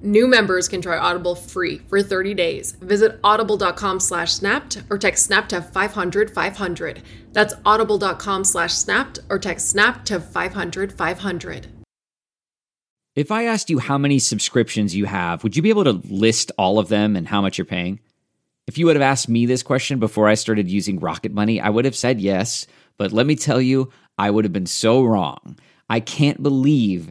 New members can try Audible free for 30 days. Visit audible.com slash snapped or text snap to 500 500. That's audible.com slash snapped or text snap to 500 500. If I asked you how many subscriptions you have, would you be able to list all of them and how much you're paying? If you would have asked me this question before I started using Rocket Money, I would have said yes. But let me tell you, I would have been so wrong. I can't believe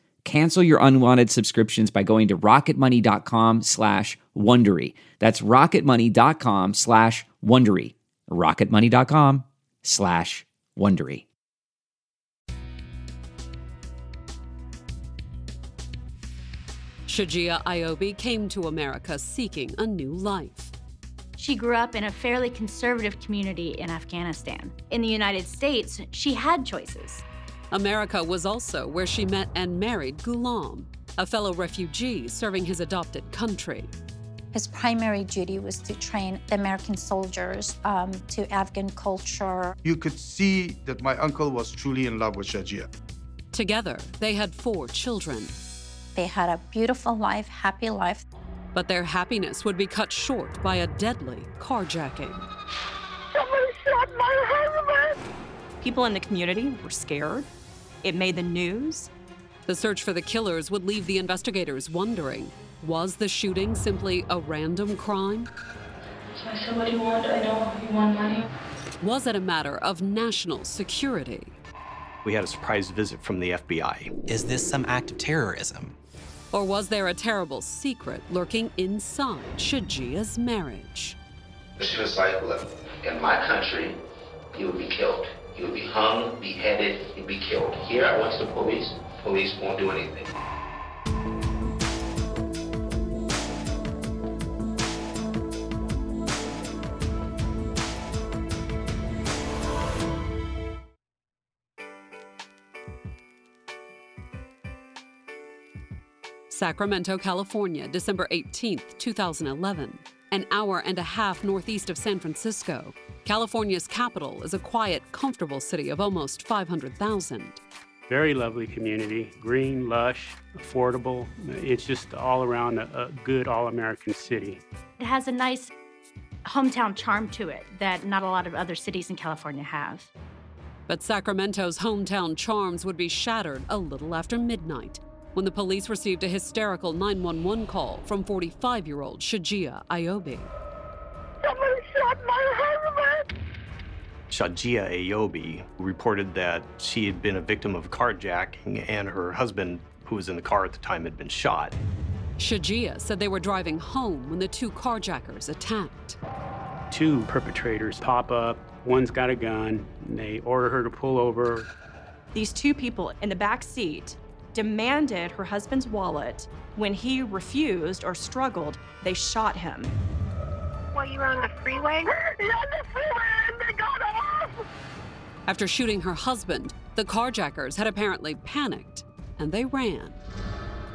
Cancel your unwanted subscriptions by going to rocketmoney.com slash Wondery. That's rocketmoney.com slash Wondery. rocketmoney.com slash Wondery. Shajia Ayobi came to America seeking a new life. She grew up in a fairly conservative community in Afghanistan. In the United States, she had choices. America was also where she met and married Ghulam, a fellow refugee serving his adopted country. His primary duty was to train the American soldiers um, to Afghan culture. You could see that my uncle was truly in love with Shajia. Together, they had four children. They had a beautiful life, happy life. But their happiness would be cut short by a deadly carjacking. Somebody shot my husband! People in the community were scared. It made the news. The search for the killers would leave the investigators wondering was the shooting simply a random crime? So somebody want, I know you want money. Was it a matter of national security? We had a surprise visit from the FBI. Is this some act of terrorism? Or was there a terrible secret lurking inside Shajia's marriage? She was like, look, in my country, you would be killed. You would be hung, beheaded, you'd be killed. Here, I went to the police. Police won't do anything. Sacramento, California, December 18, 2011. An hour and a half northeast of San Francisco, California's capital is a quiet, comfortable city of almost 500,000. Very lovely community, green, lush, affordable. It's just all around a, a good all American city. It has a nice hometown charm to it that not a lot of other cities in California have. But Sacramento's hometown charms would be shattered a little after midnight when the police received a hysterical 911 call from 45 year old Shajia Ayobi. Somebody shot my husband! Shajia Ayobi reported that she had been a victim of carjacking and her husband, who was in the car at the time, had been shot. Shajia said they were driving home when the two carjackers attacked. Two perpetrators pop up. One's got a gun. They order her to pull over. These two people in the back seat demanded her husband's wallet. When he refused or struggled, they shot him. While you were on the freeway? Yeah, on the freeway, and they got off! After shooting her husband, the carjackers had apparently panicked and they ran.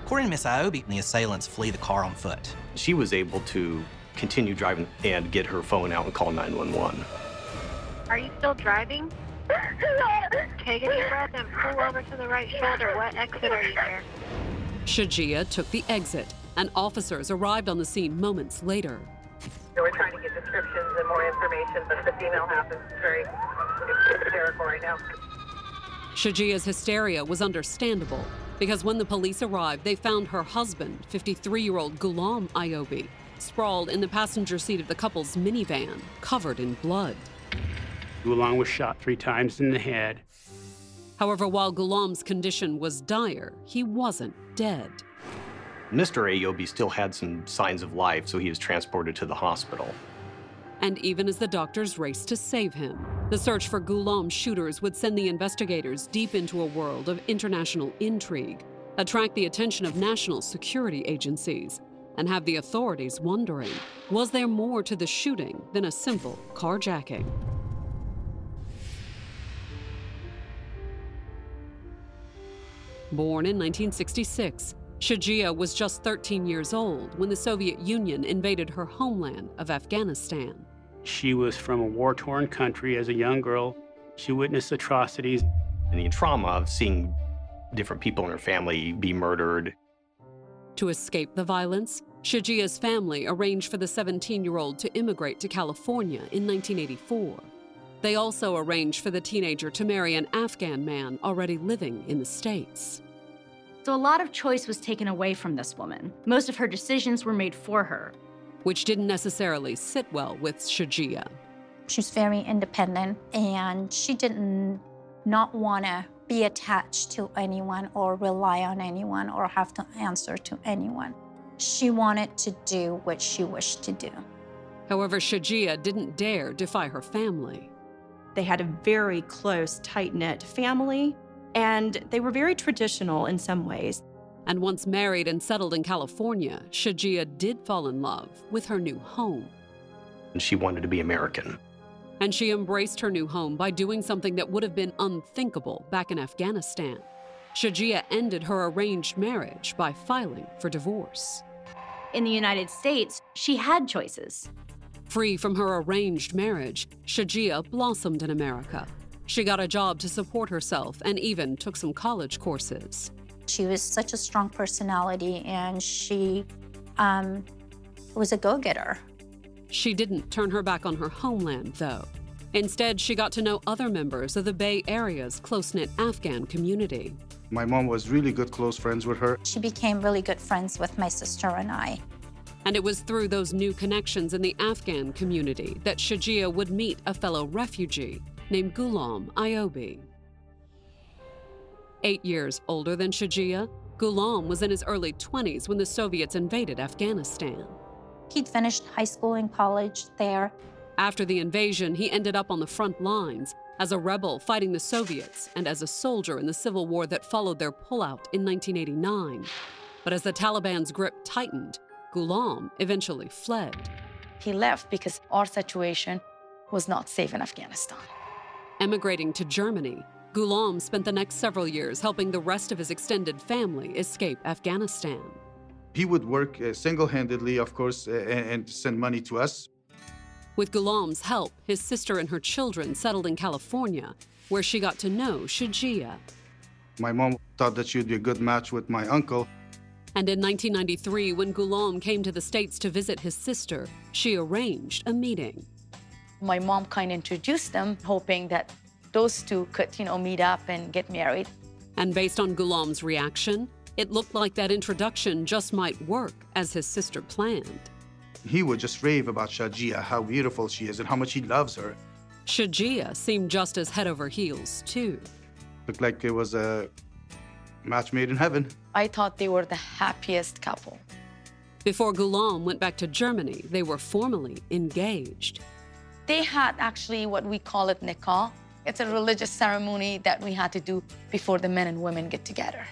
According to Miss Ayobi, the assailants flee the car on foot. She was able to continue driving and get her phone out and call 911. Are you still driving? Take a deep breath and pull over to the right shoulder. What exit are you near? Shajia took the exit, and officers arrived on the scene moments later. we're trying to get descriptions and more information, but the female half is very hysterical right now. Shajia's hysteria was understandable because when the police arrived, they found her husband, 53 year old Ghulam Ayobi, sprawled in the passenger seat of the couple's minivan, covered in blood. Ghulam was shot three times in the head. However, while Ghulam's condition was dire, he wasn't dead. Mr. Ayobi still had some signs of life, so he was transported to the hospital. And even as the doctors raced to save him, the search for Ghulam's shooters would send the investigators deep into a world of international intrigue, attract the attention of national security agencies, and have the authorities wondering was there more to the shooting than a simple carjacking? Born in 1966, Shajia was just 13 years old when the Soviet Union invaded her homeland of Afghanistan. She was from a war torn country as a young girl. She witnessed atrocities. And the trauma of seeing different people in her family be murdered. To escape the violence, Shajia's family arranged for the 17 year old to immigrate to California in 1984. They also arranged for the teenager to marry an Afghan man already living in the States. So a lot of choice was taken away from this woman. Most of her decisions were made for her. Which didn't necessarily sit well with Shajia. She was very independent and she didn't not want to be attached to anyone or rely on anyone or have to answer to anyone. She wanted to do what she wished to do. However, Shajia didn't dare defy her family. They had a very close, tight knit family and they were very traditional in some ways. And once married and settled in California, Shajia did fall in love with her new home. And she wanted to be American. And she embraced her new home by doing something that would have been unthinkable back in Afghanistan. Shajia ended her arranged marriage by filing for divorce. In the United States, she had choices. Free from her arranged marriage, Shajia blossomed in America, she got a job to support herself and even took some college courses. She was such a strong personality and she um, was a go getter. She didn't turn her back on her homeland, though. Instead, she got to know other members of the Bay Area's close knit Afghan community. My mom was really good close friends with her. She became really good friends with my sister and I. And it was through those new connections in the Afghan community that Shajia would meet a fellow refugee named Ghulam Ayobi. Eight years older than Shajia, Ghulam was in his early 20s when the Soviets invaded Afghanistan. He'd finished high school and college there. After the invasion, he ended up on the front lines as a rebel fighting the Soviets and as a soldier in the civil war that followed their pullout in 1989. But as the Taliban's grip tightened, Ghulam eventually fled. He left because our situation was not safe in Afghanistan. Emigrating to Germany, Ghulam spent the next several years helping the rest of his extended family escape Afghanistan. He would work uh, single handedly, of course, uh, and, send money to us. With Ghulam's help, his sister and her children settled in California, where she got to know Shajia. My mom thought that she would be a good match with my uncle. And in 1993, when Ghulam came to the States to visit his sister, she arranged a meeting my mom kind of introduced them, hoping that those two could, you know, meet up and get married. And based on Ghulam's reaction, it looked like that introduction just might work as his sister planned. He would just rave about Shajia, how beautiful she is, and how much he loves her. Shajia seemed just as head over heels, too. Looked like it was a match made in heaven. I thought they were the happiest couple. Before Ghulam went back to Germany, they were formally engaged. They had actually what we call it nikah. It's a religious ceremony that we had to do before the men and women get together.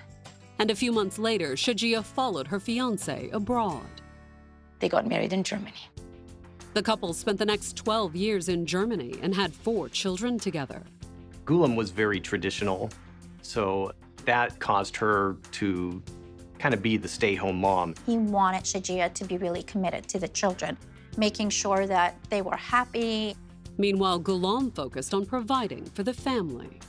And a few months later, Shajia followed her fiance abroad. They got married in Germany. The couple spent the next 12 years in Germany and had four children together. Ghulam was very traditional, so that caused her to kind of be the stay home mom. He wanted Shajia to be really committed to the children making sure that they were happy. Meanwhile, Ghulam focused on providing for the family.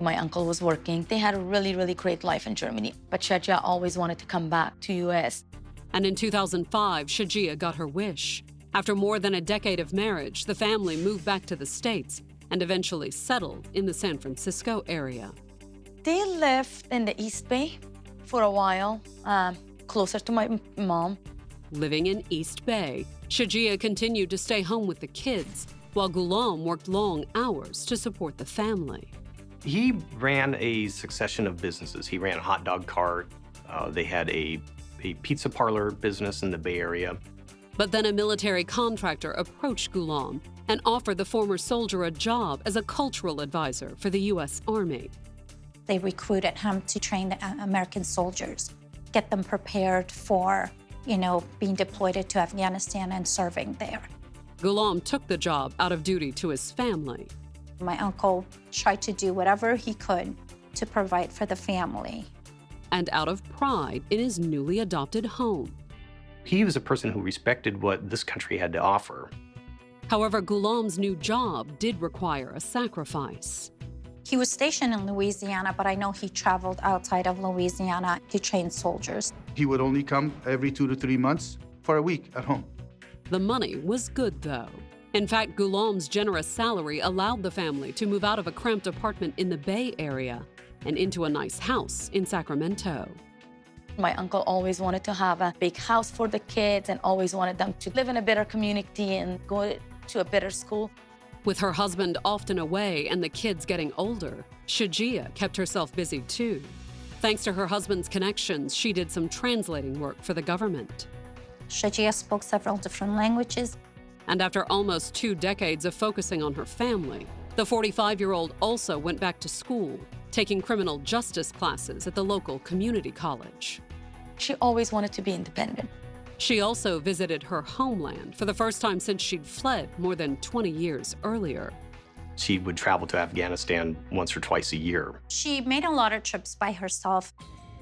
My uncle was working. They had a really, really great life in Germany. But Shajia always wanted to come back to US. And in 2005, Shajia got her wish. After more than a decade of marriage, the family moved back to the States and eventually settled in the San Francisco area. They lived in the East Bay for a while, uh, closer to my mom. Living in East Bay, Shajia continued to stay home with the kids, while Ghulam worked long hours to support the family. He ran a succession of businesses. He ran a hot dog cart. Uh, they had a, a pizza parlor business in the Bay Area. But then a military contractor approached Ghulam and offered the former soldier a job as a cultural advisor for the U.S. Army. They recruited him to train the American soldiers, get them prepared for, you know, being deployed to Afghanistan and serving there. Ghulam took the job out of duty to his family. My uncle tried to do whatever he could to provide for the family. And out of pride in his newly adopted home. He was a person who respected what this country had to offer. However, Ghulam's new job did require a sacrifice. He was stationed in Louisiana, but I know he traveled outside of Louisiana to train soldiers. He would only come every two to three months for a week at home. The money was good, though. In fact, Ghulam's generous salary allowed the family to move out of a cramped apartment in the Bay Area and into a nice house in Sacramento. My uncle always wanted to have a big house for the kids and always wanted them to live in a better community and go to a better school. With her husband often away and the kids getting older, Shajia kept herself busy too. Thanks to her husband's connections, she did some translating work for the government. Shajia spoke several different languages. And after almost two decades of focusing on her family, the 45 year old also went back to school, taking criminal justice classes at the local community college. She always wanted to be independent. She also visited her homeland for the first time since she'd fled more than 20 years earlier. She would travel to Afghanistan once or twice a year. She made a lot of trips by herself.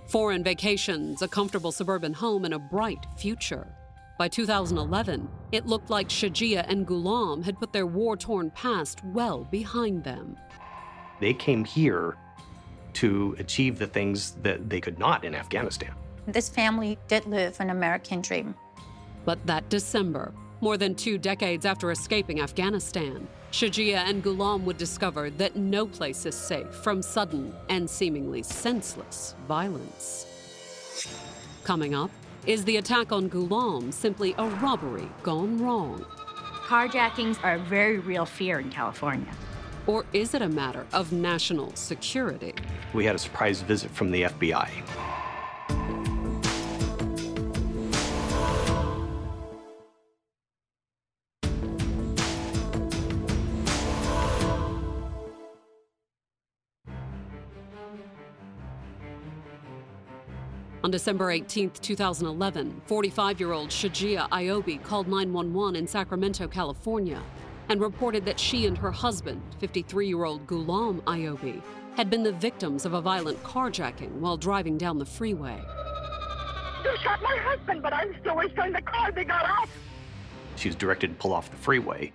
Foreign vacations, a comfortable suburban home, and a bright future. By 2011, it looked like Shajia and Ghulam had put their war torn past well behind them. They came here to achieve the things that they could not in Afghanistan. This family did live an American dream. But that December, more than two decades after escaping Afghanistan, Shajia and Ghulam would discover that no place is safe from sudden and seemingly senseless violence. Coming up, is the attack on Ghulam simply a robbery gone wrong? Carjackings are a very real fear in California. Or is it a matter of national security? We had a surprise visit from the FBI. On December 18, 2011, 45 year old Shajia Ayobi called 911 in Sacramento, California, and reported that she and her husband, 53 year old Ghulam Ayobi, had been the victims of a violent carjacking while driving down the freeway. They shot my husband, but I'm still inside the car. They got off. She was directed to pull off the freeway,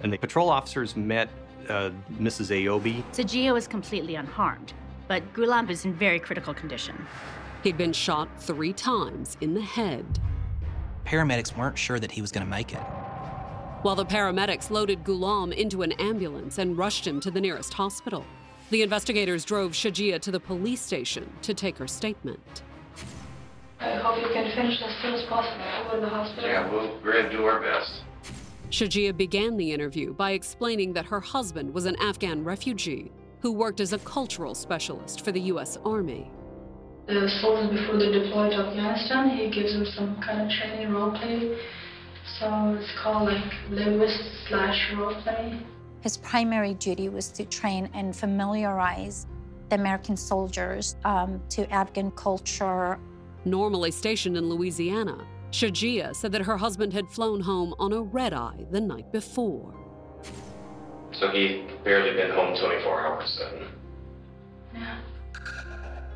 and the patrol officers met uh, Mrs. Ayobi. Sajia was completely unharmed, but Ghulam is in very critical condition. He'd been shot three times in the head. Paramedics weren't sure that he was going to make it. While the paramedics loaded Ghulam into an ambulance and rushed him to the nearest hospital, the investigators drove Shajia to the police station to take her statement. I hope you can finish as soon as possible over the hospital. Yeah, we'll, we're going to do our best. Shajia began the interview by explaining that her husband was an Afghan refugee who worked as a cultural specialist for the U.S. Army. The soldiers before they deploy to Afghanistan, he gives them some kind of training role play. So it's called like linguist slash role play. His primary duty was to train and familiarize the American soldiers um, to Afghan culture. Normally stationed in Louisiana, Shajia said that her husband had flown home on a red eye the night before. So he'd barely been home 24 hours then.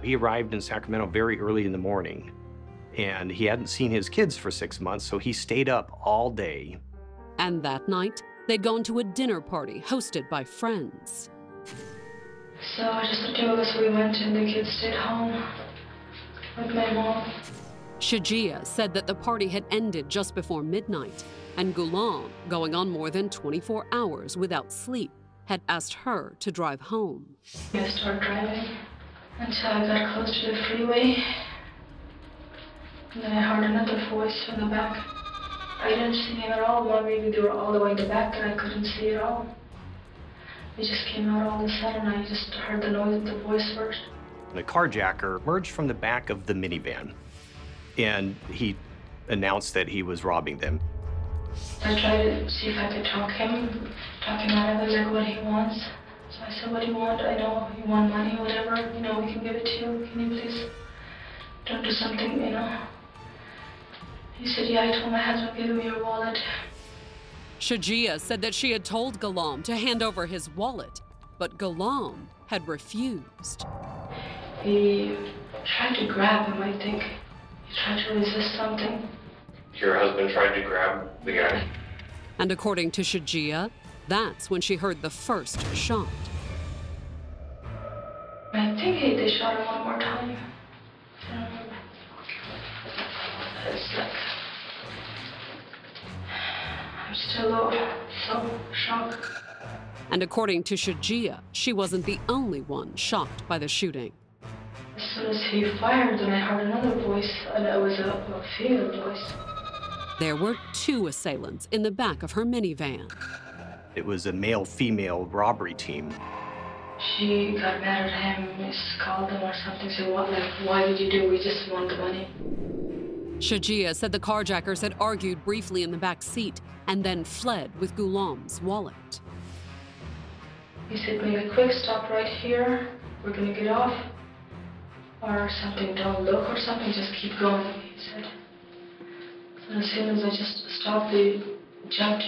Yeah. He arrived in Sacramento very early in the morning, and he hadn't seen his kids for six months, so he stayed up all day. And that night, they'd gone to a dinner party hosted by friends. So I just the two of us, we went and the kids stayed home with my mom. Shajia said that the party had ended just before midnight, and Ghulam, going on more than 24 hours without sleep, had asked her to drive home. I started driving until I got close to the freeway. And then I heard another voice from the back. I didn't see him at all. Well, maybe they were all the way in the back and I couldn't see at all. It just came out all of a sudden. I just heard the noise, of the voice first. The carjacker emerged from the back of the minivan and he announced that he was robbing them. I tried to see if I could talk him, talk him out of it, like what he wants. So I said, what do you want? I know you want money, or whatever, you know, we can give it to you. Can you please don't do something, you know? He said, yeah, I told my husband, give me your wallet. Shajia said that she had told Ghulam to hand over his wallet, but Ghulam had refused. He tried to grab him, I think. He tried to resist something. Your husband tried to grab the guy? And according to Shajia, that's when she heard the first shot. I think he, they shot him one more time. It's like I'm still so shocked. And according to Shajia, she wasn't the only one shocked by the shooting. As soon as he fired, then I heard another voice, and it was a, a female voice. There were two assailants in the back of her minivan. It was a male female robbery team. She got mad at him, called him or something, said, what, like, why did you do? We just want the money. Shajia said the carjackers had argued briefly in the back seat and then fled with Ghulam's wallet. He said, make a quick stop right here. We're gonna get off. Or something, don't look or something, just keep going, he said. And as soon as I just stopped, they jumped,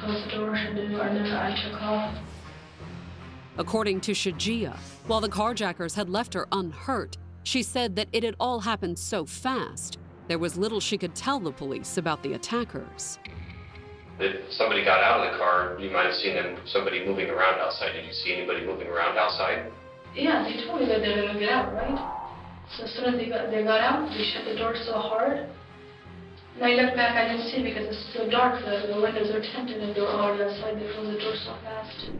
closed the door, shut the door, and then I took off. According to Shajia, while the carjackers had left her unhurt, she said that it had all happened so fast, there was little she could tell the police about the attackers. If somebody got out of the car, you might have seen them, somebody moving around outside. Did you see anybody moving around outside? Yeah, they told me that they were gonna get out, right? So as soon as they got, they got out, they shut the door so hard. And I looked back, I didn't see because it's so dark, the, the windows are tinted and they were already outside, they closed the door so fast.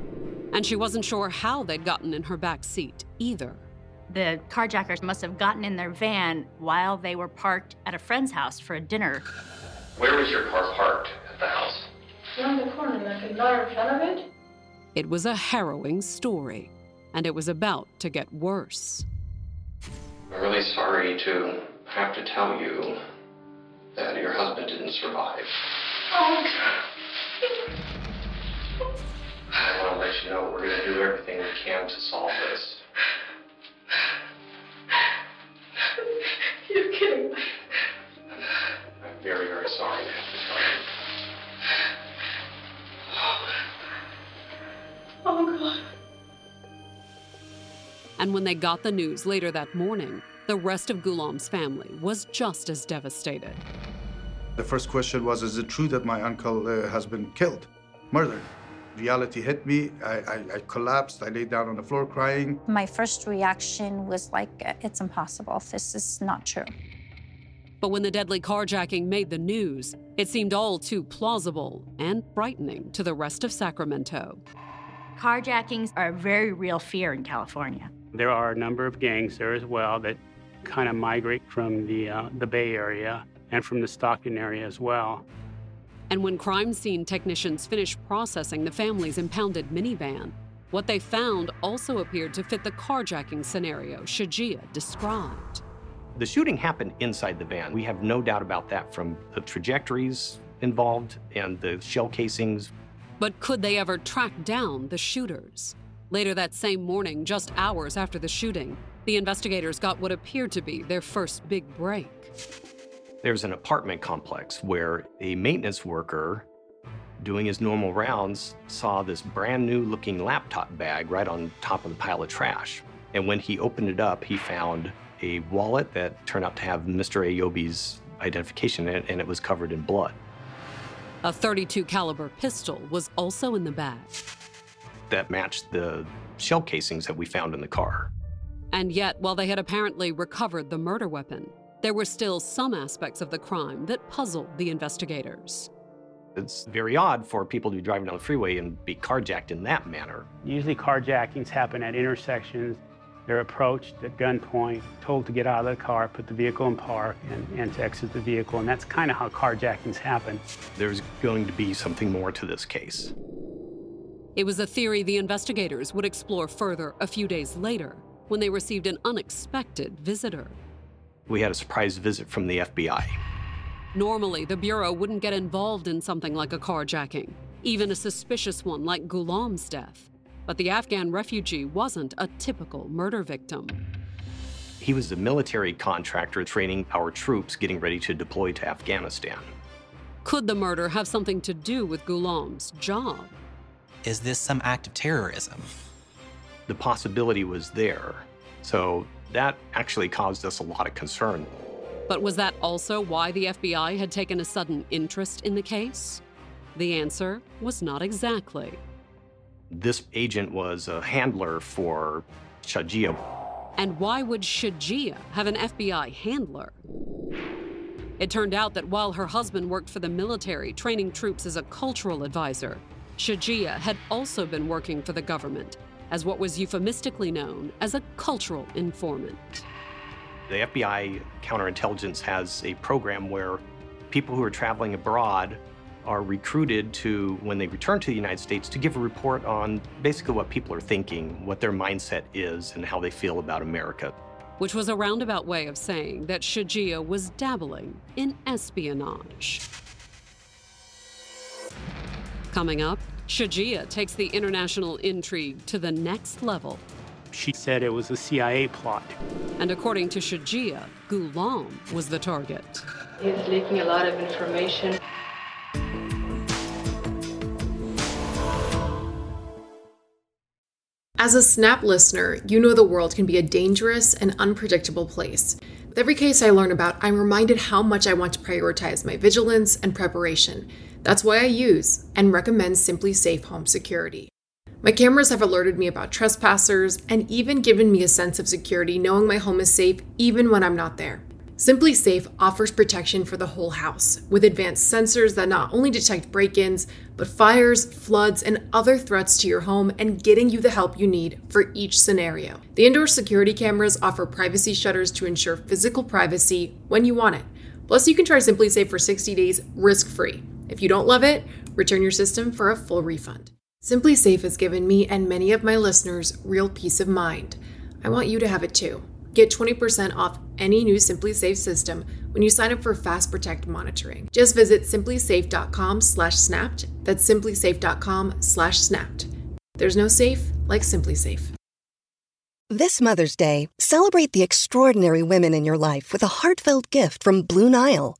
And she wasn't sure how they'd gotten in her back seat either. The carjackers must have gotten in their van while they were parked at a friend's house for a dinner. Where was your car parked at the house? Around the corner, like a lot in front of it. It was a harrowing story, and it was about to get worse. I'm really sorry to have to tell you that your husband didn't survive. Oh, I want to let you know we're going to do everything we can to solve this. You're kidding me. I'm very, very sorry to have to tell you. Oh, God. Oh, and when they got the news later that morning, the rest of Ghulam's family was just as devastated. The first question was, is it true that my uncle uh, has been killed, murdered? Reality hit me. I, I, I collapsed. I laid down on the floor crying. My first reaction was like, it's impossible. This is not true. But when the deadly carjacking made the news, it seemed all too plausible and frightening to the rest of Sacramento. Carjackings are a very real fear in California. There are a number of gangs there as well that kind of migrate from the, uh, the Bay Area and from the Stockton area as well. And when crime scene technicians finished processing the family's impounded minivan, what they found also appeared to fit the carjacking scenario Shajia described. The shooting happened inside the van. We have no doubt about that from the trajectories involved and the shell casings. But could they ever track down the shooters? Later that same morning, just hours after the shooting, the investigators got what appeared to be their first big break. There's an apartment complex where a maintenance worker doing his normal rounds saw this brand new looking laptop bag right on top of the pile of trash. And when he opened it up, he found a wallet that turned out to have Mr. Ayobi's identification in it, and it was covered in blood. A 32 caliber pistol was also in the bag. That matched the shell casings that we found in the car. And yet, while they had apparently recovered the murder weapon, there were still some aspects of the crime that puzzled the investigators. It's very odd for people to be driving down the freeway and be carjacked in that manner. Usually carjackings happen at intersections. They're approached at gunpoint, told to get out of the car, put the vehicle in park, and, and to exit the vehicle. And that's kind of how carjackings happen. There's going to be something more to this case. It was a theory the investigators would explore further a few days later when they received an unexpected visitor. We had a surprise visit from the FBI. Normally, the Bureau wouldn't get involved in something like a carjacking, even a suspicious one like Ghulam's death. But the Afghan refugee wasn't a typical murder victim. He was a military contractor training our troops getting ready to deploy to Afghanistan. Could the murder have something to do with Ghulam's job? Is this some act of terrorism? The possibility was there. So that actually caused us a lot of concern. But was that also why the FBI had taken a sudden interest in the case? The answer was not exactly. This agent was a handler for Shajia. And why would Shajia have an FBI handler? It turned out that while her husband worked for the military, training troops as a cultural advisor, Shajia had also been working for the government as what was euphemistically known as a cultural informant. The FBI counterintelligence has a program where people who are traveling abroad are recruited to, when they return to the United States, to give a report on basically what people are thinking, what their mindset is, and how they feel about America. Which was a roundabout way of saying that Shajia was dabbling in espionage. Coming up, Shajia takes the international intrigue to the next level. She said it was a CIA plot. And according to Shajia, Ghulam was the target. He's leaking a lot of information. As a Snap listener, you know the world can be a dangerous and unpredictable place. With every case I learn about, I'm reminded how much I want to prioritize my vigilance and preparation. That's why I use and recommend SimpliSafe Home Security. My cameras have alerted me about trespassers and even given me a sense of security knowing my home is safe even when I'm not there. SimpliSafe offers protection for the whole house with advanced sensors that not only detect break ins, but fires, floods, and other threats to your home and getting you the help you need for each scenario. The indoor security cameras offer privacy shutters to ensure physical privacy when you want it. Plus, you can try SimpliSafe for 60 days risk free. If you don't love it, return your system for a full refund. SimpliSafe has given me and many of my listeners real peace of mind. I want you to have it too. Get 20% off any new SimpliSafe system when you sign up for Fast Protect monitoring. Just visit simplisafe.com/snapped. That's simplisafe.com/snapped. There's no safe like SimpliSafe. This Mother's Day, celebrate the extraordinary women in your life with a heartfelt gift from Blue Nile.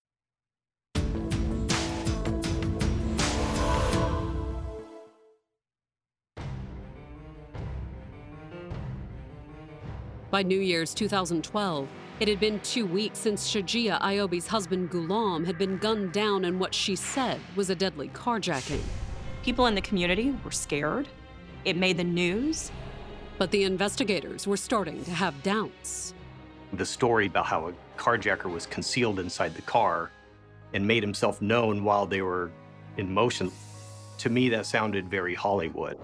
By New Year's 2012, it had been two weeks since Shajia Ayobi's husband Ghulam had been gunned down in what she said was a deadly carjacking. People in the community were scared. It made the news. But the investigators were starting to have doubts. The story about how a carjacker was concealed inside the car and made himself known while they were in motion, to me, that sounded very Hollywood.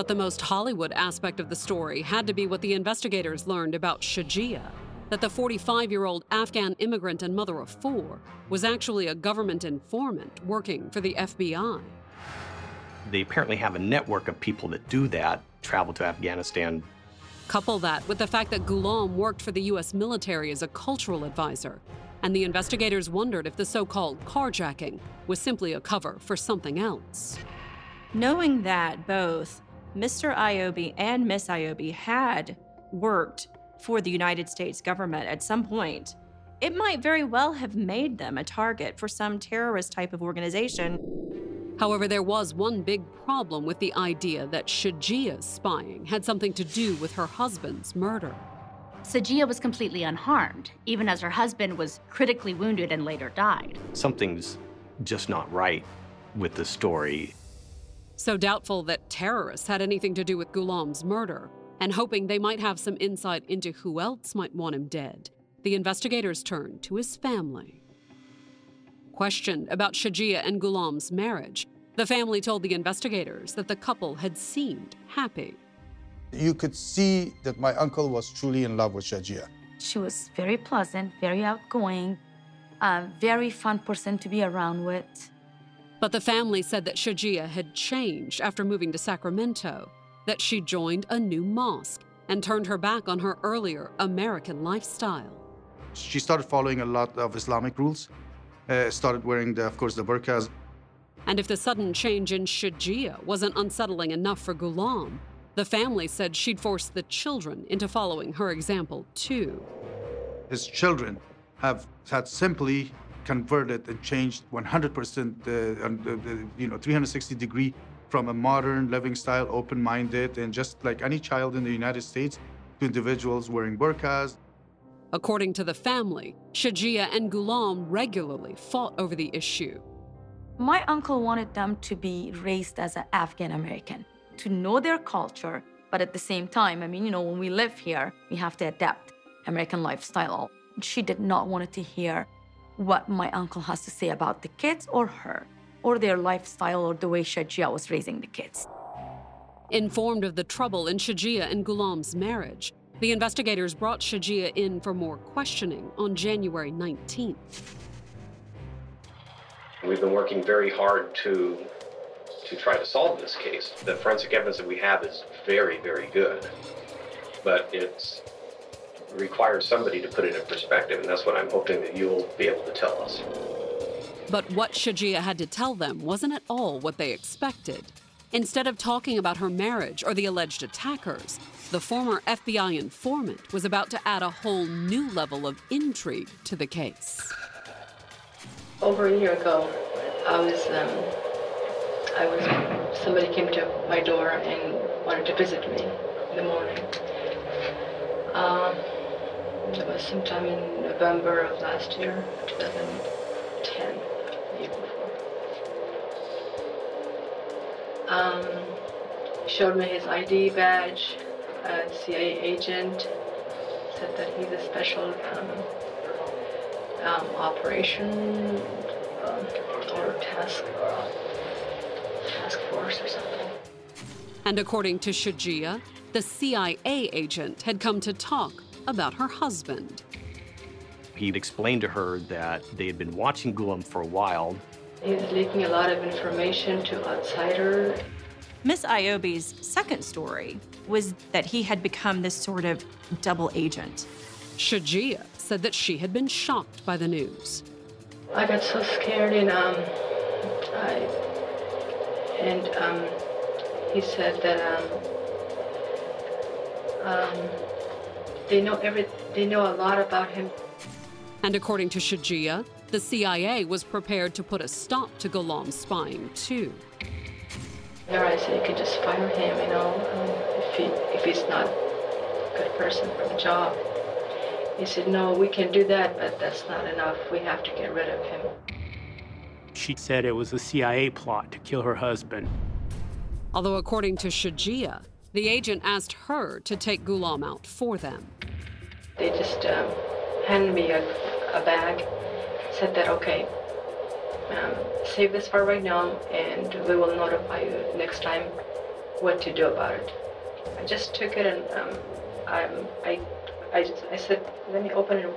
But the most Hollywood aspect of the story had to be what the investigators learned about Shajia that the 45 year old Afghan immigrant and mother of four was actually a government informant working for the FBI. They apparently have a network of people that do that, travel to Afghanistan. Couple that with the fact that Ghulam worked for the U.S. military as a cultural advisor, and the investigators wondered if the so called carjacking was simply a cover for something else. Knowing that both Mr. Ayobi and Miss Ayobi had worked for the United States government at some point, it might very well have made them a target for some terrorist type of organization. However, there was one big problem with the idea that Shajia's spying had something to do with her husband's murder. Sajia was completely unharmed, even as her husband was critically wounded and later died. Something's just not right with the story. So doubtful that terrorists had anything to do with Ghulam's murder, and hoping they might have some insight into who else might want him dead, the investigators turned to his family. Questioned about Shajia and Ghulam's marriage, the family told the investigators that the couple had seemed happy. You could see that my uncle was truly in love with Shajia. She was very pleasant, very outgoing, a very fun person to be around with. But the family said that Shajia had changed after moving to Sacramento, that she joined a new mosque and turned her back on her earlier American lifestyle. She started following a lot of Islamic rules, uh, started wearing, the, of course, the burqas. And if the sudden change in Shajia wasn't unsettling enough for Ghulam, the family said she'd forced the children into following her example too. His children have had simply converted and changed 100%, uh, uh, you know, 360 degree from a modern living style, open-minded, and just like any child in the United States, to individuals wearing burqas. According to the family, Shajia and Ghulam regularly fought over the issue. My uncle wanted them to be raised as an Afghan American, to know their culture, but at the same time, I mean, you know, when we live here, we have to adapt American lifestyle. She did not want to hear what my uncle has to say about the kids or her, or their lifestyle or the way Shajia was raising the kids. Informed of the trouble in Shajia and Ghulam's marriage, the investigators brought Shajia in for more questioning on January 19th. We've been working very hard to to try to solve this case. The forensic evidence that we have is very, very good, but it requires somebody to put it in perspective, and that's what I'm hoping that you'll be able to tell us. But what Shajia had to tell them wasn't at all what they expected. Instead of talking about her marriage or the alleged attackers, the former FBI informant was about to add a whole new level of intrigue to the case. Over a year ago, I was, um, I was, somebody came to my door and wanted to visit me in the morning. Um, it was sometime in November of last year, 2010, the year before. Um, showed me his ID badge, a CIA agent, said that he's a special um, um, operation um, or task task force or something. And according to Shajia, the CIA agent had come to talk about her husband. He'd explained to her that they had been watching Ghulam for a while. He was leaking a lot of information to outsiders. Miss Ayobi's second story was that he had become this sort of double agent. Shajia said that she had been shocked by the news. I got so scared and um, I and um, he said that um, um, they know every they know a lot about him. And according to Shajia, the CIA was prepared to put a stop to Ghulam's spying too. There I said you could just fire him, you know, if he if he's not a good person for the job. He said, no, we can do that, but that's not enough. We have to get rid of him. She said it was a CIA plot to kill her husband. Although, according to Shajia, the agent asked her to take Ghulam out for them. They just um, handed me a, a bag, said that, okay, um, save this for right now, and we will notify you next time what to do about it. I just took it and um, I, I, I, just, I said, let me open it.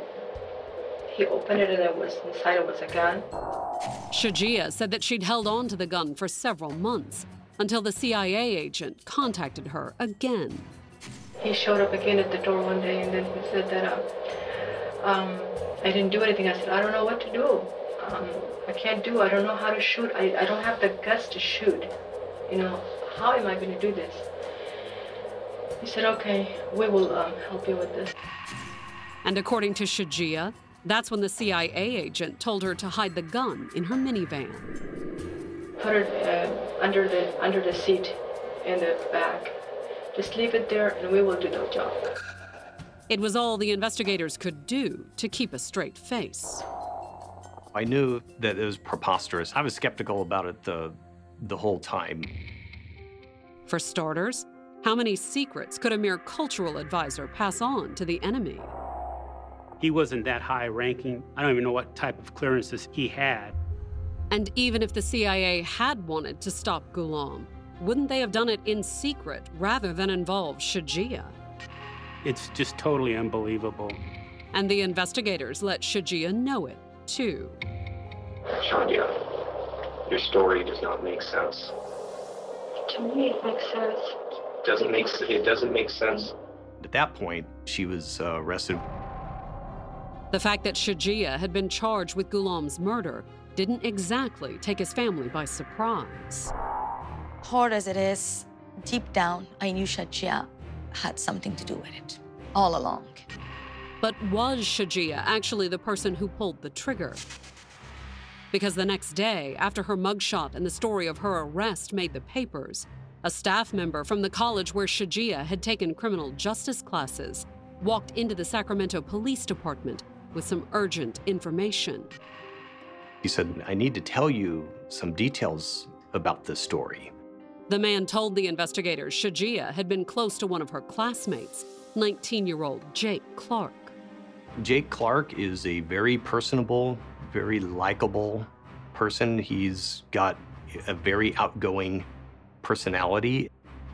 He opened it and it was inside it was a gun. Shajia said that she'd held on to the gun for several months until the CIA agent contacted her again. He showed up again at the door one day and then he said that uh, um, I didn't do anything. I said, I don't know what to do. Um, I can't do. I don't know how to shoot. I, I don't have the guts to shoot. You know, how am I going to do this? He said, okay, we will um, help you with this. And according to Shajia, that's when the CIA agent told her to hide the gun in her minivan. Put it uh, under the under the seat in the back. Just leave it there, and we will do the job. It was all the investigators could do to keep a straight face. I knew that it was preposterous. I was skeptical about it the, the whole time. For starters, how many secrets could a mere cultural advisor pass on to the enemy? He wasn't that high ranking. I don't even know what type of clearances he had. And even if the CIA had wanted to stop Ghulam, wouldn't they have done it in secret rather than involve Shajia? It's just totally unbelievable. And the investigators let Shajia know it, too. Shajia, your story does not make sense. To me, it makes sense. Doesn't make it doesn't make sense. At that point, she was uh, arrested. The fact that Shajia had been charged with Ghulam's murder didn't exactly take his family by surprise. Hard as it is, deep down, I knew Shajia had something to do with it all along. But was Shajia actually the person who pulled the trigger? Because the next day, after her mugshot and the story of her arrest made the papers, a staff member from the college where Shajia had taken criminal justice classes walked into the Sacramento Police Department with some urgent information. He said, I need to tell you some details about this story. The man told the investigators Shajia had been close to one of her classmates, 19 year old Jake Clark. Jake Clark is a very personable, very likable person. He's got a very outgoing personality.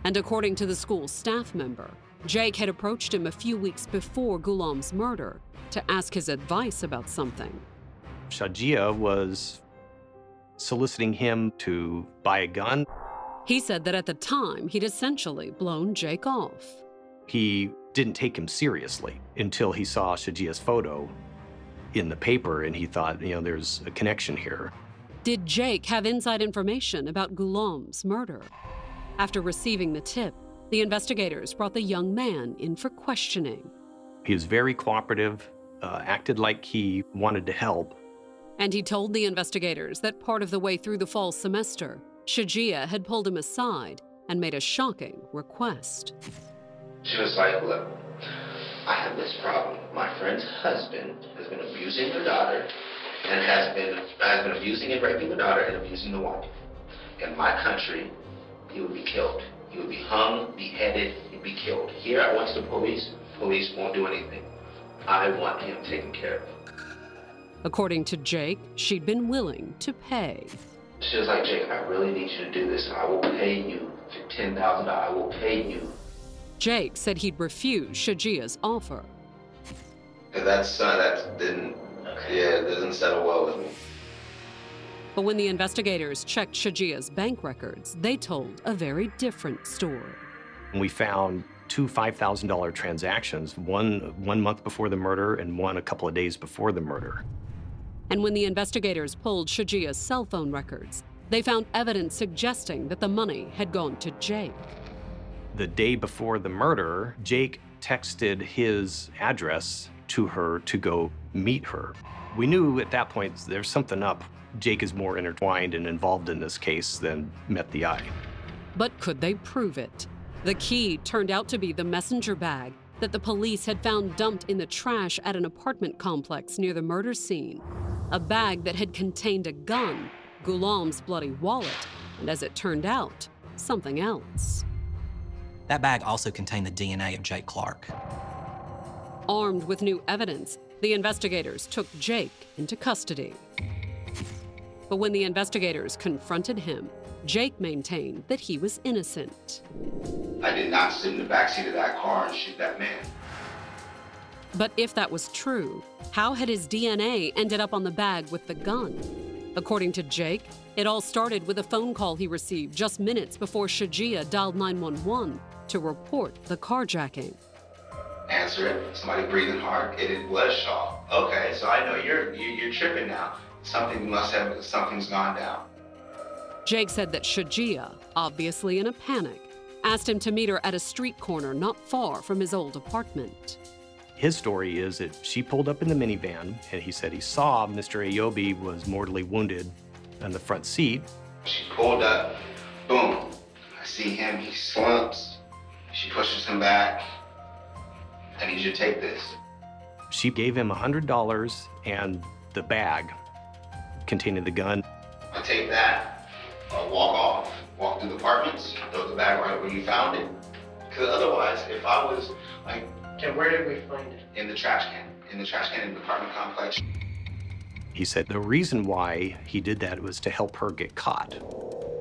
And according to the school staff member, Jake had approached him a few weeks before Ghulam's murder to ask his advice about something. Shajia was soliciting him to buy a gun. He said that at the time, he'd essentially blown Jake off. He didn't take him seriously until he saw Shajia's photo in the paper and he thought, you know, there's a connection here. Did Jake have inside information about Ghulam's murder? After receiving the tip, the investigators brought the young man in for questioning. He was very cooperative, uh, acted like he wanted to help. And he told the investigators that part of the way through the fall semester, Shajia had pulled him aside and made a shocking request. She was like, Look, I have this problem. My friend's husband has been abusing the daughter and has been has been abusing and raping the daughter and abusing the wife. In my country, he would be killed. He would be hung, beheaded, he'd be killed. Here I went to the police. Police won't do anything. I want him taken care of. According to Jake, she'd been willing to pay. She was like, Jake, I really need you to do this. I will pay you $10,000. I will pay you. Jake said he'd refuse Shajia's offer. That's, uh, that didn't, yeah, it doesn't settle well with me. But when the investigators checked Shajia's bank records, they told a very different story. We found two $5,000 transactions, one one month before the murder and one a couple of days before the murder. And when the investigators pulled Shajia's cell phone records, they found evidence suggesting that the money had gone to Jake. The day before the murder, Jake texted his address to her to go meet her. We knew at that point there's something up. Jake is more intertwined and involved in this case than met the eye. But could they prove it? The key turned out to be the messenger bag that the police had found dumped in the trash at an apartment complex near the murder scene. A bag that had contained a gun, Ghulam's bloody wallet, and as it turned out, something else. That bag also contained the DNA of Jake Clark. Armed with new evidence, the investigators took Jake into custody. But when the investigators confronted him, Jake maintained that he was innocent. I did not sit in the backseat of that car and shoot that man. But if that was true, how had his DNA ended up on the bag with the gun? According to Jake, it all started with a phone call he received just minutes before Shajia dialed 911 to report the carjacking. Answer it. Somebody breathing hard. It was Shaw. Okay, so I know you're you, you're tripping now. Something must have something's gone down. Jake said that Shajia, obviously in a panic, asked him to meet her at a street corner not far from his old apartment. His story is that she pulled up in the minivan and he said he saw Mr. Ayobi was mortally wounded on the front seat. She pulled up, boom. I see him, he slumps. She pushes him back. I need you to take this. She gave him $100 and the bag containing the gun. I take that, I walk off, walk through the apartments, throw the bag right where you found it. Because otherwise, if I was like. And where did we find it? In the trash can. In the trash can in the apartment complex. He said the reason why he did that was to help her get caught.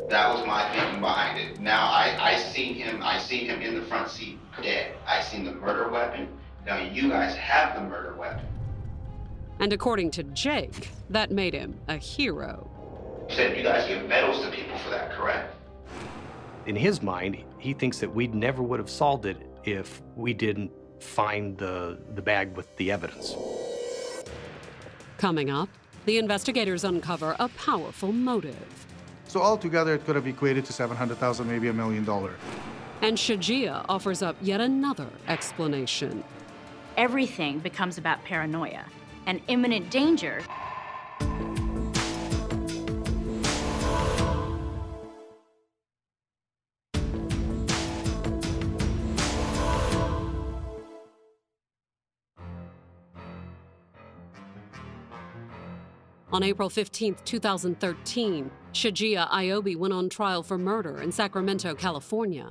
That was my thinking behind it. Now I, I seen him, I seen him in the front seat, dead. I seen the murder weapon. Now you guys have the murder weapon. And according to Jake, that made him a hero. You said you guys give medals to people for that, correct? In his mind, he thinks that we never would have solved it if we didn't find the, the bag with the evidence. Coming up, the investigators uncover a powerful motive. So altogether, it could have equated to 700,000, maybe a million dollar. And Shajia offers up yet another explanation. Everything becomes about paranoia and imminent danger. On April 15, 2013, Shajia Ayobi went on trial for murder in Sacramento, California.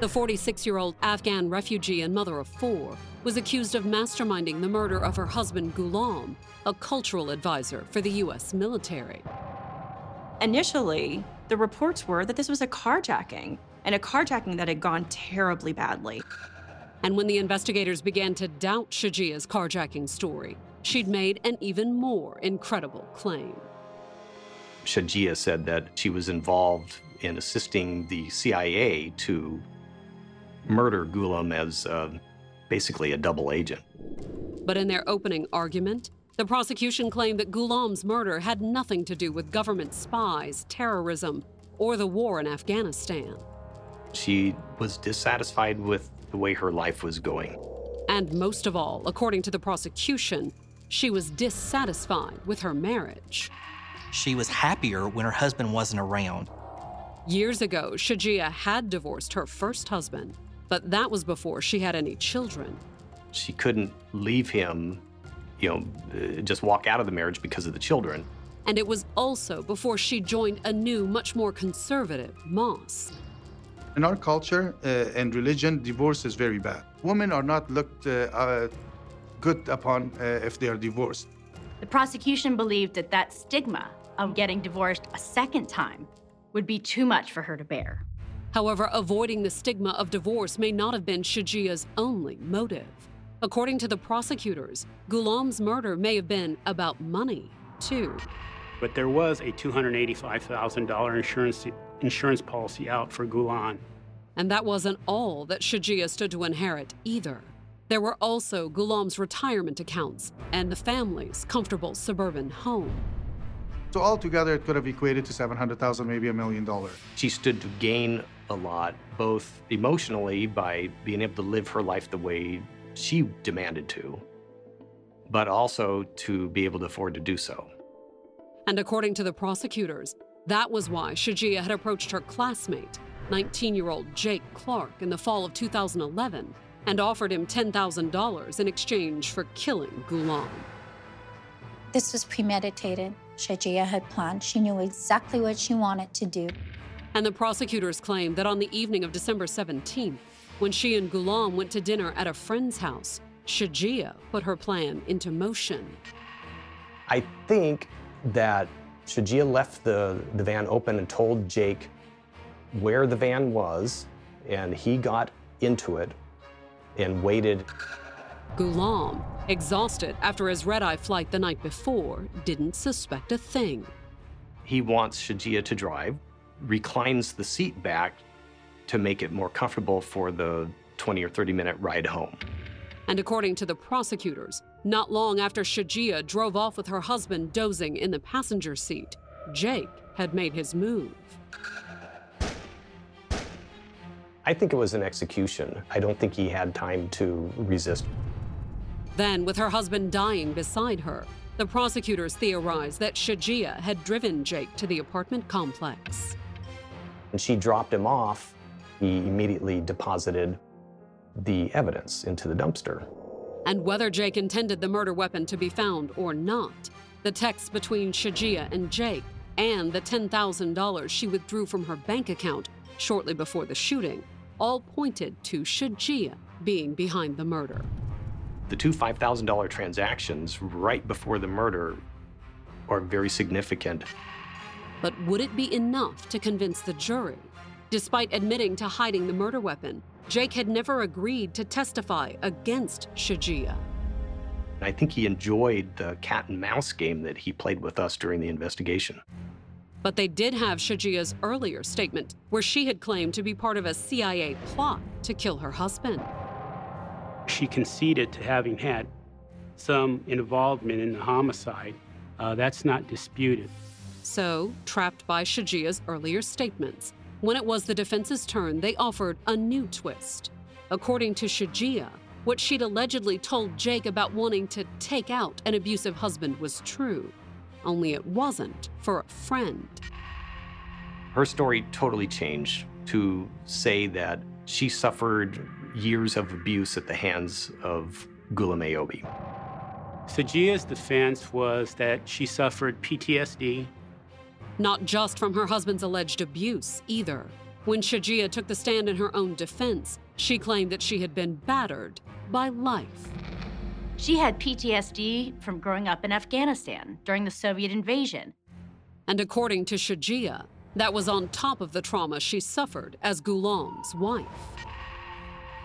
The 46 year old Afghan refugee and mother of four was accused of masterminding the murder of her husband Ghulam, a cultural advisor for the U.S. military. Initially, the reports were that this was a carjacking, and a carjacking that had gone terribly badly. And when the investigators began to doubt Shajia's carjacking story, she'd made an even more incredible claim. Shajia said that she was involved in assisting the CIA to murder Ghulam as uh, basically a double agent. But in their opening argument, the prosecution claimed that Ghulam's murder had nothing to do with government spies, terrorism, or the war in Afghanistan. She was dissatisfied with the way her life was going. And most of all, according to the prosecution, she was dissatisfied with her marriage. She was happier when her husband wasn't around. Years ago, Shajia had divorced her first husband, but that was before she had any children. She couldn't leave him, you know, just walk out of the marriage because of the children. And it was also before she joined a new, much more conservative mosque. In our culture uh, and religion, divorce is very bad. Women are not looked uh, uh, good upon uh, if they are divorced. The prosecution believed that that stigma of getting divorced a second time would be too much for her to bear. However, avoiding the stigma of divorce may not have been Shajia's only motive. According to the prosecutors, Ghulam's murder may have been about money, too. But there was a $285,000 insurance, insurance policy out for Ghulam. And that wasn't all that Shajia stood to inherit either. There were also Ghulam's retirement accounts and the family's comfortable suburban home. So altogether, it could have equated to 700,000, maybe a million dollars. She stood to gain a lot, both emotionally by being able to live her life the way she demanded to, but also to be able to afford to do so. And according to the prosecutors, that was why Shajia had approached her classmate, 19 year old Jake Clark, in the fall of 2011 and offered him $10,000 in exchange for killing Ghulam. This was premeditated. Shajia had planned. She knew exactly what she wanted to do. And the prosecutors claimed that on the evening of December 17th, when she and Ghulam went to dinner at a friend's house, Shajia put her plan into motion. I think that Shajia left the, the van open and told Jake where the van was, and he got into it and waited. Ghulam, exhausted after his red eye flight the night before, didn't suspect a thing. He wants Shajia to drive, reclines the seat back to make it more comfortable for the 20 or 30 minute ride home. And according to the prosecutors, not long after Shajia drove off with her husband dozing in the passenger seat, Jake had made his move. I think it was an execution. I don't think he had time to resist. Then, with her husband dying beside her, The prosecutors theorized that Shajia had driven Jake to the apartment complex. And she dropped him off, he immediately deposited the evidence into the dumpster. And whether Jake intended the murder weapon to be found or not, the texts between Shajia and Jake and the $10,000 she withdrew from her bank account shortly before the shooting all pointed to Shajia being behind the murder. The two $5,000 transactions right before the murder are very significant. But would it be enough to convince the jury? Despite admitting to hiding the murder weapon, Jake had never agreed to testify against Shajia. I think he enjoyed the cat and mouse game that he played with us during the investigation. But they did have Shajia's earlier statement, where she had claimed to be part of a CIA plot to kill her husband. She conceded to having had some involvement in the homicide. Uh, that's not disputed. So, trapped by Shajia's earlier statements, when it was the defense's turn, they offered a new twist. According to Shajia, what she'd allegedly told Jake about wanting to take out an abusive husband was true, only it wasn't for a friend. Her story totally changed to say that she suffered years of abuse at the hands of Ghulam Ayobi. Shajia's defense was that she suffered PTSD. Not just from her husband's alleged abuse, either. When Shajia took the stand in her own defense, she claimed that she had been battered by life. She had PTSD from growing up in Afghanistan during the Soviet invasion. And according to Shajia, that was on top of the trauma she suffered as Ghulam's wife.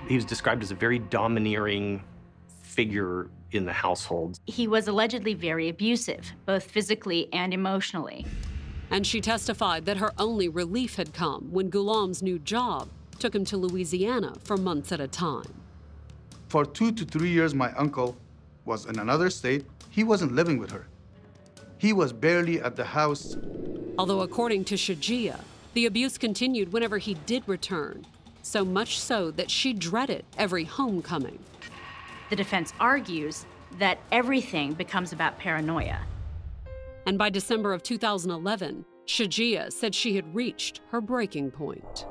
He was described as a very domineering figure in the household. He was allegedly very abusive, both physically and emotionally. And she testified that her only relief had come when Ghulam's new job took him to Louisiana for months at a time. For two to three years, my uncle was in another state. He wasn't living with her. He was barely at the house. Although, according to Shajia, the abuse continued whenever he did return, so much so that she dreaded every homecoming. The defense argues that everything becomes about paranoia. And by December of 2011, Shajia said she had reached her breaking point.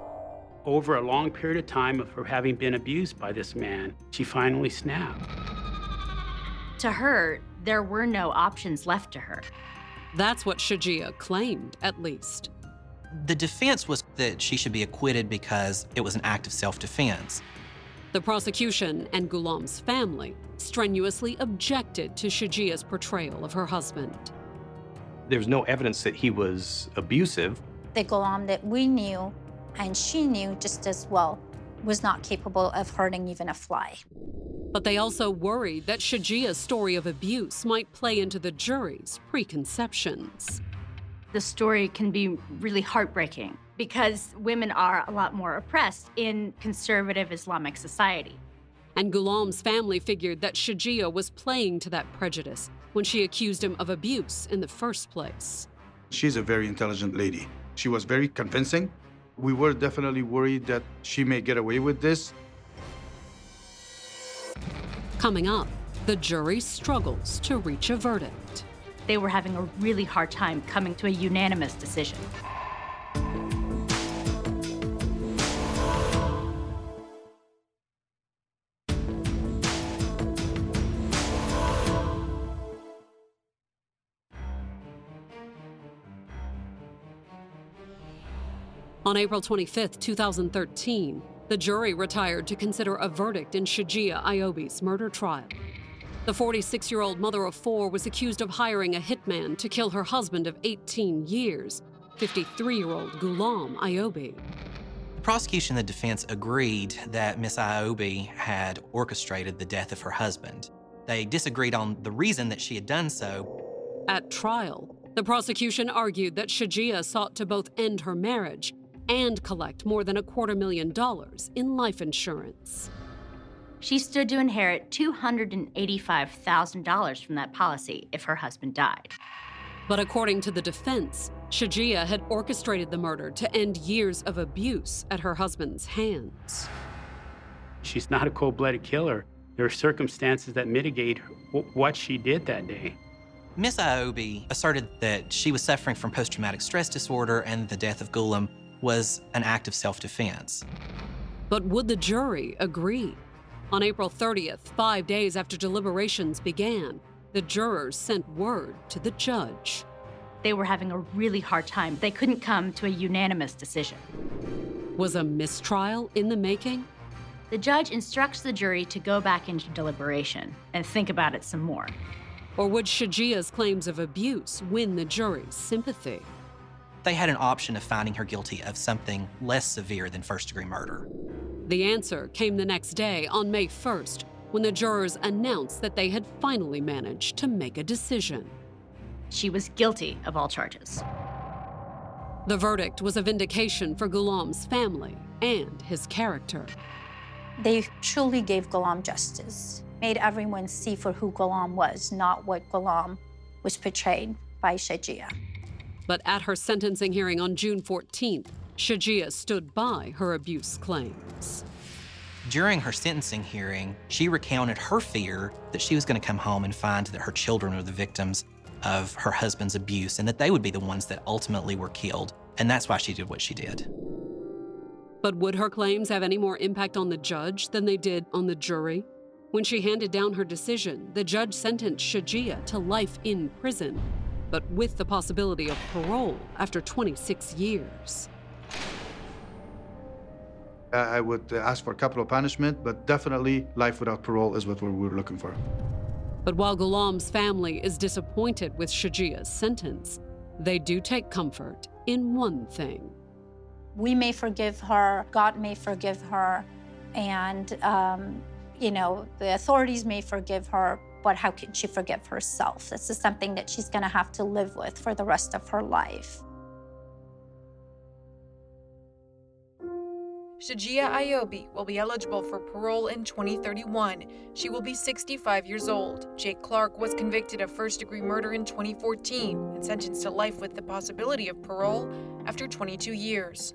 Over a long period of time of her having been abused by this man, she finally snapped. To her, there were no options left to her. That's what Shajia claimed, at least. The defense was that she should be acquitted because it was an act of self defense. The prosecution and Ghulam's family strenuously objected to Shajia's portrayal of her husband. There's no evidence that he was abusive. The Ghulam that we knew and she knew just as well was not capable of hurting even a fly. But they also worried that Shajia's story of abuse might play into the jury's preconceptions. The story can be really heartbreaking because women are a lot more oppressed in conservative Islamic society. And Ghulam's family figured that Shajia was playing to that prejudice when she accused him of abuse in the first place. She's a very intelligent lady. She was very convincing. We were definitely worried that she may get away with this. Coming up, the jury struggles to reach a verdict. They were having a really hard time coming to a unanimous decision. On April 25, 2013, the jury retired to consider a verdict in Shajia Ayobi's murder trial. The 46 year old mother of four was accused of hiring a hitman to kill her husband of 18 years, 53 year old Ghulam Ayobi. The prosecution and the defense agreed that Miss Ayobi had orchestrated the death of her husband. They disagreed on the reason that she had done so. At trial, the prosecution argued that Shajia sought to both end her marriage and collect more than a quarter million dollars in life insurance. She stood to inherit $285,000 from that policy if her husband died. But according to the defense, Shajia had orchestrated the murder to end years of abuse at her husband's hands. She's not a cold blooded killer. There are circumstances that mitigate what she did that day. Miss Ayobi asserted that she was suffering from post traumatic stress disorder and the death of Ghulam was an act of self defense. But would the jury agree? On April 30th, five days after deliberations began, the jurors sent word to the judge. They were having a really hard time. They couldn't come to a unanimous decision. Was a mistrial in the making? The judge instructs the jury to go back into deliberation and think about it some more. Or would Shajia's claims of abuse win the jury's sympathy? They had an option of finding her guilty of something less severe than first degree murder. The answer came the next day on May 1st when the jurors announced that they had finally managed to make a decision. She was guilty of all charges. The verdict was a vindication for Ghulam's family and his character. They truly gave Ghulam justice, made everyone see for who Ghulam was, not what Ghulam was portrayed by Shajia. But at her sentencing hearing on June 14th, Shajia stood by her abuse claims. During her sentencing hearing, she recounted her fear that she was going to come home and find that her children were the victims of her husband's abuse and that they would be the ones that ultimately were killed. And that's why she did what she did. But would her claims have any more impact on the judge than they did on the jury? When she handed down her decision, the judge sentenced Shajia to life in prison, but with the possibility of parole after 26 years. I would ask for capital punishment, but definitely life without parole is what we're, we're looking for. But while Ghulam's family is disappointed with Shajia's sentence, they do take comfort in one thing. We may forgive her, God may forgive her, and, um, you know, the authorities may forgive her, but how can she forgive herself? This is something that she's to have to live with for the rest of her life. Shajia Ayobi will be eligible for parole in 2031. She will be 65 years old. Jake Clark was convicted of first degree murder in 2014 and sentenced to life with the possibility of parole after 22 years.